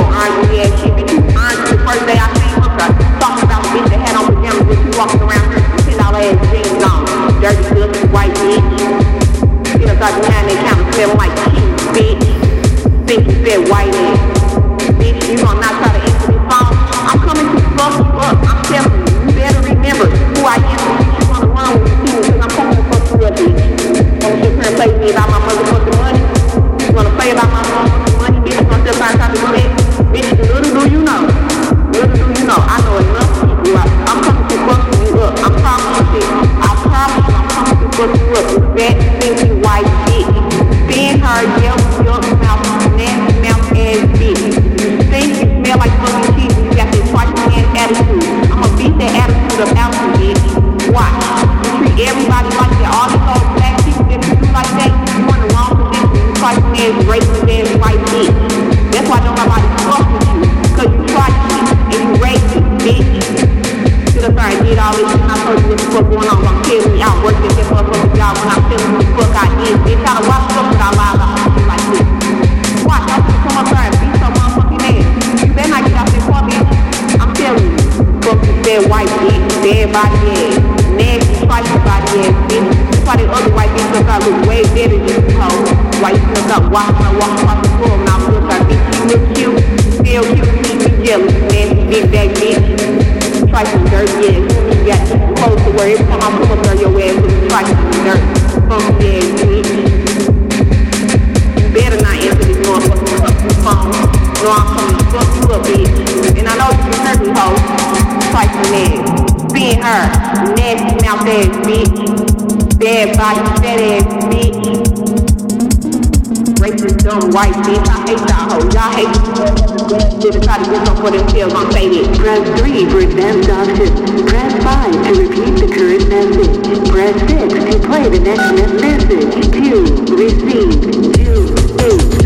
orange ass shit. Bitch, you orange the first day I seen her. Talking about a bitch that had on pajamas, bitch, you walking around here, ten dollar ass jeans on. Dirty, filthy, white bitch. You know, start behind that counter smelling like cheese, bitch. Think you said white ass. Bitch, you gonna not try to answer this phone? I'm coming to fuck you up. I'm telling you, you better remember who I am. You wanna run with me because I'm coming to fuck you up, bitch. Wanna sit here and play me about my motherfucking money? You wanna play about my money, Up walking across the floor look like bitch, you cute. Still cute, you be jealous, nasty big bag bitch. Try some dirty ass. You got close to where every time I come up there, your ass is try some dirt. Ass bitch. You better not answer this motherfucking phone. No, I'm coming to fuck you up, bitch. And I know you heard me, hoe. Try some ass. Being her. Nasty mouth ass bitch. Bad body, fat ass bitch. Racist, dumb, white bitch. I hate y'all. Y'all hate shit try to get for. I'm it. Press 3 for advanced options. Press 5 to repeat the current message. Press 6 to play the next message. 2. Receive. 2. 8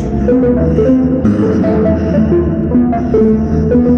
I'm sorry.